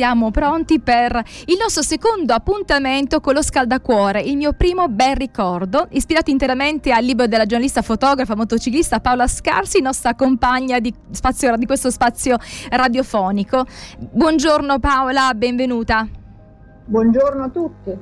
siamo pronti per il nostro secondo appuntamento con lo scaldacuore, il mio primo bel ricordo, ispirato interamente al libro della giornalista fotografa motociclista Paola Scarsi, nostra compagna di, spazio, di questo spazio radiofonico. Buongiorno Paola, benvenuta. Buongiorno a tutti.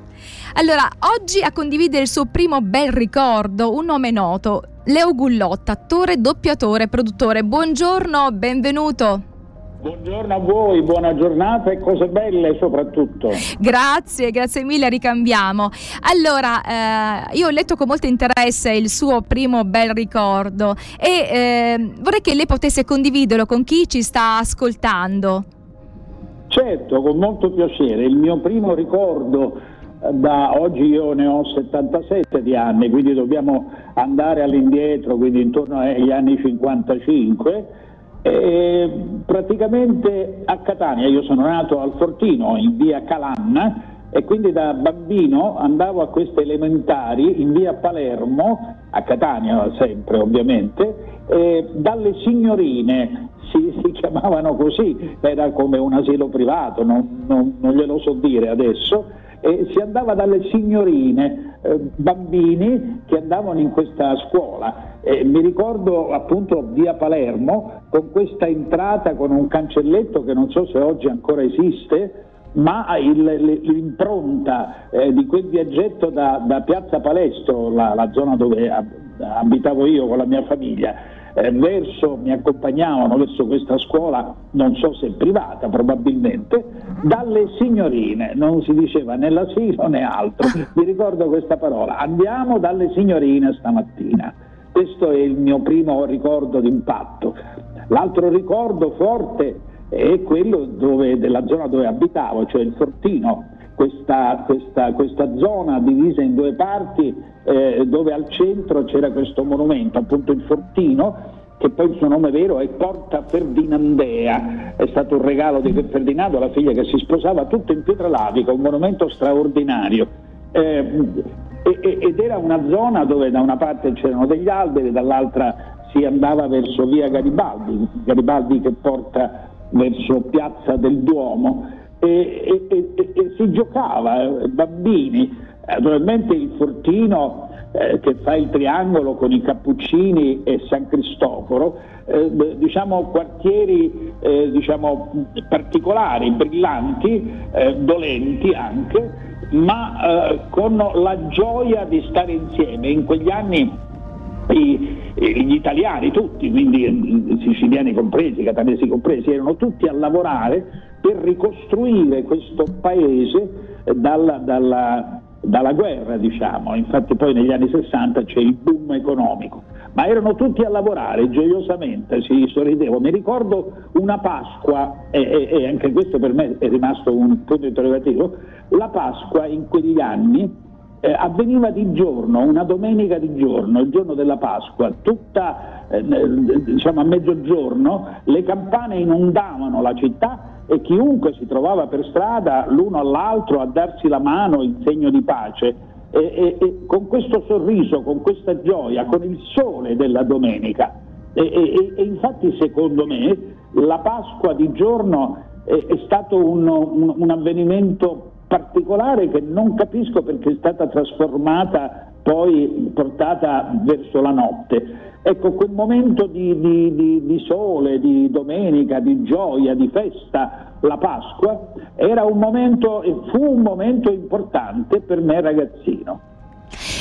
Allora, oggi a condividere il suo primo bel ricordo, un nome noto, Leo Gullotta, attore, doppiatore, produttore. Buongiorno, benvenuto. Buongiorno a voi, buona giornata e cose belle soprattutto. Grazie, grazie mille, ricambiamo. Allora, eh, io ho letto con molto interesse il suo primo bel ricordo e eh, vorrei che lei potesse condividerlo con chi ci sta ascoltando. Certo, con molto piacere. Il mio primo ricordo eh, da oggi io ne ho 77 di anni, quindi dobbiamo andare all'indietro, quindi intorno agli anni 55. E praticamente a Catania, io sono nato al Fortino in via Calanna e quindi da bambino andavo a queste elementari in via Palermo, a Catania sempre ovviamente, dalle signorine si, si, chiamavano così, era come un asilo privato, non, non, non glielo so dire adesso, e si andava dalle signorine, eh, bambini che andavano in questa scuola. E mi ricordo appunto via Palermo con questa entrata con un cancelletto che non so se oggi ancora esiste, ma il, l'impronta eh, di quel viaggetto da, da Piazza Palestro, la, la zona dove abitavo io con la mia famiglia, eh, verso, mi accompagnavano verso questa scuola, non so se privata probabilmente, dalle signorine, non si diceva né l'asilo né altro, mi ricordo questa parola, andiamo dalle signorine stamattina, questo è il mio primo ricordo d'impatto. L'altro ricordo forte è quello dove, della zona dove abitavo, cioè il Fortino, questa, questa, questa zona divisa in due parti eh, dove al centro c'era questo monumento, appunto il Fortino, che poi il suo nome vero è Porta Ferdinandea, è stato un regalo di Ferdinando, la figlia che si sposava, tutto in pietra lavica, un monumento straordinario. Eh, ed era una zona dove da una parte c'erano degli alberi, dall'altra si andava verso via Garibaldi, Garibaldi che porta verso piazza del Duomo e, e, e, e si giocava, eh, bambini, naturalmente il Fortino eh, che fa il triangolo con i Cappuccini e San Cristoforo, eh, diciamo quartieri eh, diciamo, particolari, brillanti, eh, dolenti anche, ma eh, con la gioia di stare insieme. In quegli anni i, gli italiani tutti, quindi siciliani compresi, catanesi compresi, erano tutti a lavorare per ricostruire questo paese dalla, dalla dalla guerra, diciamo, infatti poi negli anni 60 c'è il boom economico, ma erano tutti a lavorare gioiosamente, si sorridevano. Mi ricordo una Pasqua, e, e, e anche questo per me è rimasto un punto interrogativo, la Pasqua in quegli anni eh, avveniva di giorno, una domenica di giorno, il giorno della Pasqua, tutta eh, diciamo a mezzogiorno, le campane inondavano la città e chiunque si trovava per strada l'uno all'altro a darsi la mano in segno di pace e, e, e con questo sorriso, con questa gioia, con il sole della domenica. E, e infatti secondo me la Pasqua di giorno è, è stato un, un, un avvenimento particolare che non capisco perché è stata trasformata poi portata verso la notte. Ecco, quel momento di, di, di, di, sole, di domenica, di gioia, di festa, la Pasqua, era un momento, fu un momento importante per me ragazzino.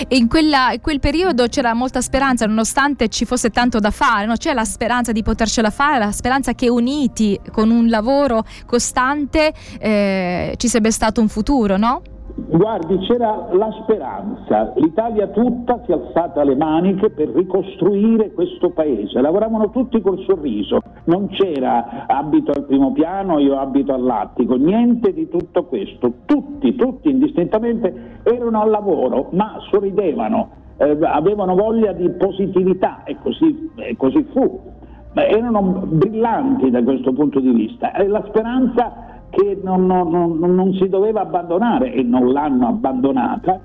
In, quella, in, quel periodo c'era molta speranza, nonostante ci fosse tanto da fare, no? c'è la speranza di potercela fare, la speranza che uniti con un lavoro costante eh, ci sarebbe stato un futuro, no? Guardi, c'era la speranza, l'Italia tutta si è alzata le maniche per ricostruire questo paese, lavoravano tutti col sorriso, non c'era abito al primo piano, io abito all'attico, niente di tutto questo, tutti, tutti indistintamente erano al lavoro, ma sorridevano, eh, avevano voglia di positività e così, e così fu, ma erano brillanti da questo punto di vista. E la speranza che non, non, non, si doveva abbandonare e non l'hanno abbandonata,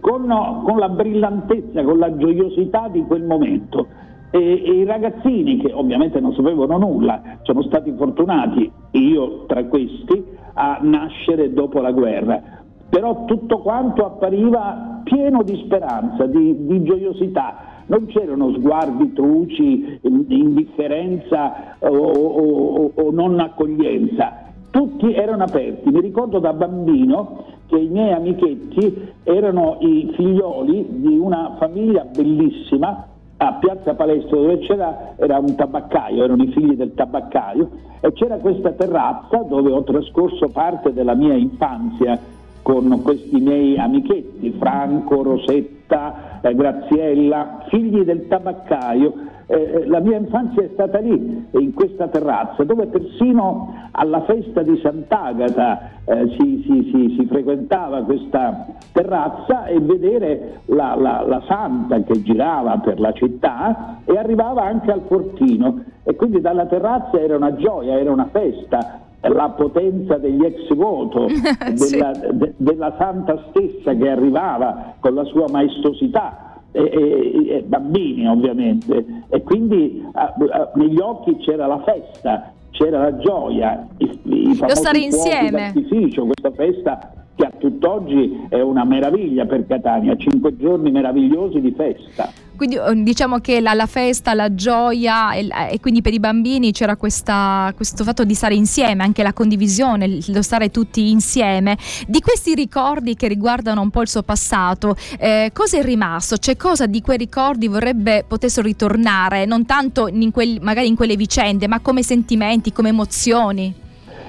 con, con, la brillantezza, con la gioiosità di quel momento. E, e, i ragazzini che ovviamente non sapevano nulla, sono stati fortunati, io tra questi, a nascere dopo la guerra. Però tutto quanto appariva pieno di speranza, di, di gioiosità, non c'erano sguardi truci, indifferenza o, o, o, non accoglienza, tutti erano aperti. Mi ricordo da bambino che i miei amichetti erano i figlioli di una famiglia bellissima a Piazza Palestro dove c'era era un tabaccaio, erano i figli del tabaccaio e c'era questa terrazza dove ho trascorso parte della mia infanzia con questi miei amichetti, Franco, Rosetta, eh, Graziella, figli del tabaccaio. Eh, eh, la mia infanzia è stata lì, in questa terrazza, dove persino alla festa di Sant'Agata eh, si, si, si, si, frequentava questa terrazza e vedere la, la, la santa che girava per la città e arrivava anche al fortino e quindi dalla terrazza era una gioia, era una festa, la potenza degli ex voto, della, de, della santa stessa che arrivava con la sua maestosità. E, e, e bambini ovviamente. E quindi a, a, negli occhi c'era la festa c'era la gioia i, i lo stare insieme. questa festa che a tutt'oggi è una meraviglia per Catania cinque giorni meravigliosi di festa quindi eh, diciamo che la, la festa, la gioia e, e, quindi per i bambini c'era questa, questo fatto di stare insieme, anche la condivisione, lo stare tutti insieme. Di questi ricordi che riguardano un po' il suo passato, eh, cosa è rimasto? C'è cosa di quei ricordi vorrebbe potessero ritornare, non tanto in quel, magari in quelle vicende, ma come sentimenti, come emozioni?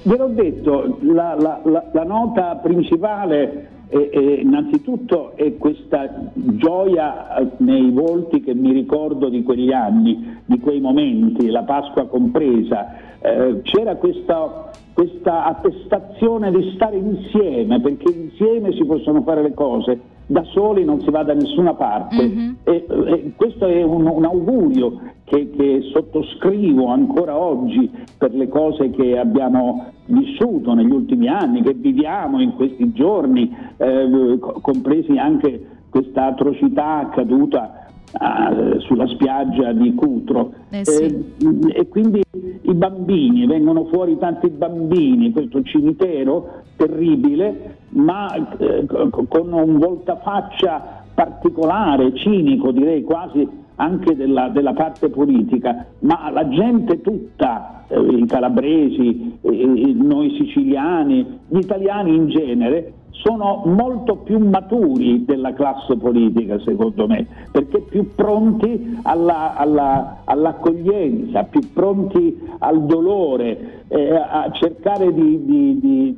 Ve l'ho detto, la, la, la, la nota principale e, e innanzitutto è questa gioia nei volti che mi ricordo di quegli anni, di quei momenti, la Pasqua compresa, eh, c'era questa, questa attestazione di stare insieme, perché insieme si possono fare le cose, da soli non si va da nessuna parte mm-hmm. e, e, questo è un, un augurio che, che, sottoscrivo ancora oggi per le cose che abbiamo vissuto negli ultimi anni, che viviamo in questi giorni, eh, compresi anche questa atrocità accaduta Uh, sulla spiaggia di Cutro eh sì. eh, e quindi i bambini, vengono fuori tanti bambini, questo cimitero terribile ma eh, con un voltafaccia particolare, cinico direi quasi anche della, della parte politica, ma la gente tutta, eh, i calabresi, eh, noi siciliani, gli italiani in genere, sono molto più maturi della classe politica, secondo me, perché più pronti alla, alla, all'accoglienza, più pronti al dolore, eh, a cercare di, di, di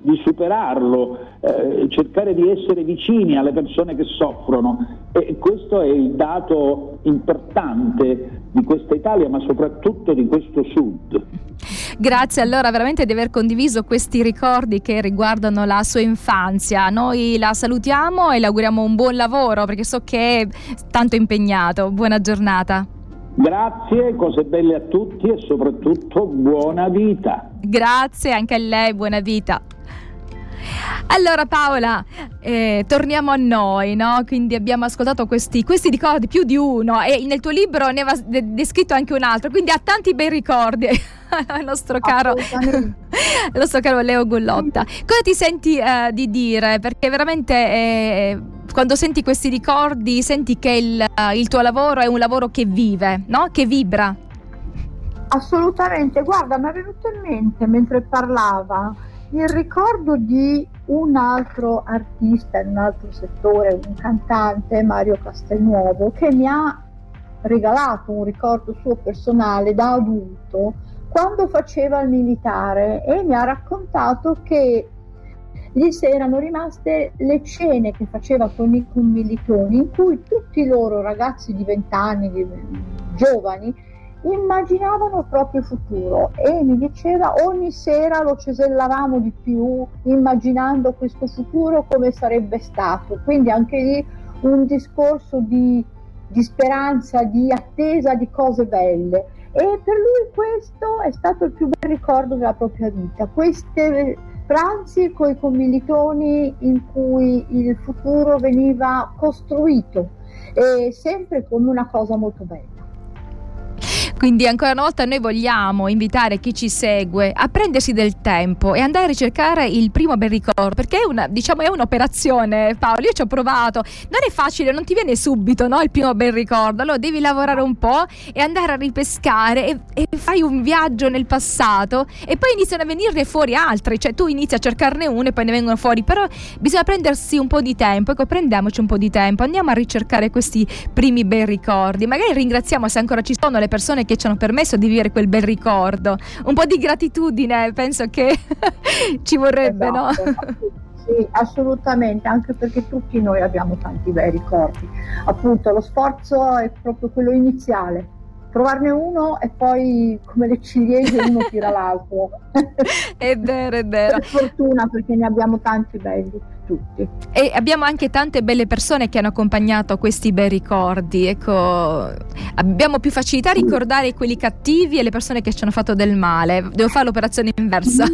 di superarlo, eh, cercare di essere vicini alle persone che soffrono e questo è il dato importante di questa Italia ma soprattutto di questo Sud. Grazie allora veramente di aver condiviso questi ricordi che riguardano la sua infanzia. Noi la salutiamo e le auguriamo un buon lavoro perché so che è tanto impegnato. Buona giornata. Grazie, cose belle a tutti e soprattutto buona vita. Grazie anche a lei, buona vita. Allora Paola, eh, torniamo a noi, no? Quindi abbiamo ascoltato questi, questi, ricordi, più di uno, e nel tuo libro ne aveva descritto anche un altro, quindi ha tanti bei ricordi. il nostro caro, il nostro caro Leo Gullotta. Cosa ti senti eh, di dire? Perché veramente eh, quando senti questi ricordi senti che il, il, tuo lavoro è un lavoro che vive, no? Che vibra. Assolutamente, guarda, mi è venuto in mente mentre parlava il ricordo di un altro artista in un altro settore, un cantante, Mario Castelnuovo, che mi ha regalato un ricordo suo personale da adulto quando faceva il militare e mi ha raccontato che gli erano rimaste le cene che faceva con i commilitoni in cui tutti loro ragazzi di 20 anni, giovani, immaginavano il proprio futuro e mi diceva ogni sera lo cesellavamo di più immaginando questo futuro come sarebbe stato. Quindi anche lì un discorso di, di speranza di attesa di cose belle. E per lui questo è stato il più bel ricordo della propria vita. Questi pranzi con i commilitoni in cui il futuro veniva costruito e sempre come una cosa molto bella Quindi ancora una volta noi vogliamo invitare chi ci segue a prendersi del tempo e andare a ricercare il primo bel ricordo, perché è, una, diciamo, è un'operazione Paolo, io ci ho provato, non è facile, non ti viene subito no, il primo bel ricordo, allora devi lavorare un po' e andare a ripescare e, e fai un viaggio nel passato e poi iniziano a venire fuori altri, cioè tu inizi a cercarne uno e poi ne vengono fuori, però bisogna prendersi un po' di tempo, ecco prendiamoci un po' di tempo, andiamo a ricercare questi primi bei ricordi, magari ringraziamo se ancora ci sono le persone che ci hanno permesso di vivere quel bel ricordo, un po' di gratitudine penso che ci vorrebbe, esatto. no? Sì, assolutamente, anche perché tutti noi abbiamo tanti bei ricordi. Appunto, lo sforzo è proprio quello iniziale, trovarne uno e poi come le ciliegie uno tira l'altro. è vero, è vero. Per fortuna perché ne abbiamo tanti belli. Tutti. E abbiamo anche tante belle persone che hanno accompagnato questi bei ricordi. Ecco, abbiamo più facilità a ricordare quelli cattivi e le persone che ci hanno fatto del male. Devo fare l'operazione inversa.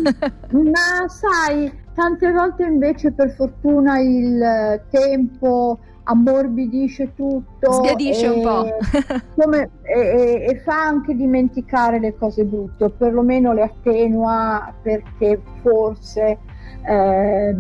Ma sai, tante volte invece per fortuna il tempo ammorbidisce tutto. Sbiadisce un po'. come, e, e, fa anche dimenticare le cose brutte, o perlomeno le attenua perché forse eh,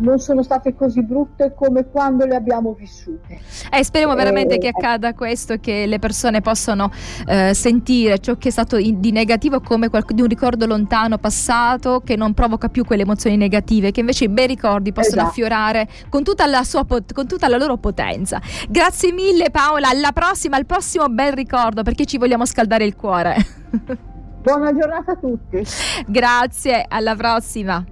non sono state così brutte come quando le abbiamo vissute. Eh, speriamo veramente eh, che accada questo che le persone possano eh, sentire ciò che è stato in, di negativo come qualche, di un ricordo lontano passato che non provoca più quelle emozioni negative, che invece i bei ricordi possono esatto. affiorare con tutta, la sua, con tutta la loro potenza. Grazie mille Paola, alla prossima, al prossimo bel ricordo perché ci vogliamo scaldare il cuore. Buona giornata a tutti. Grazie, alla prossima.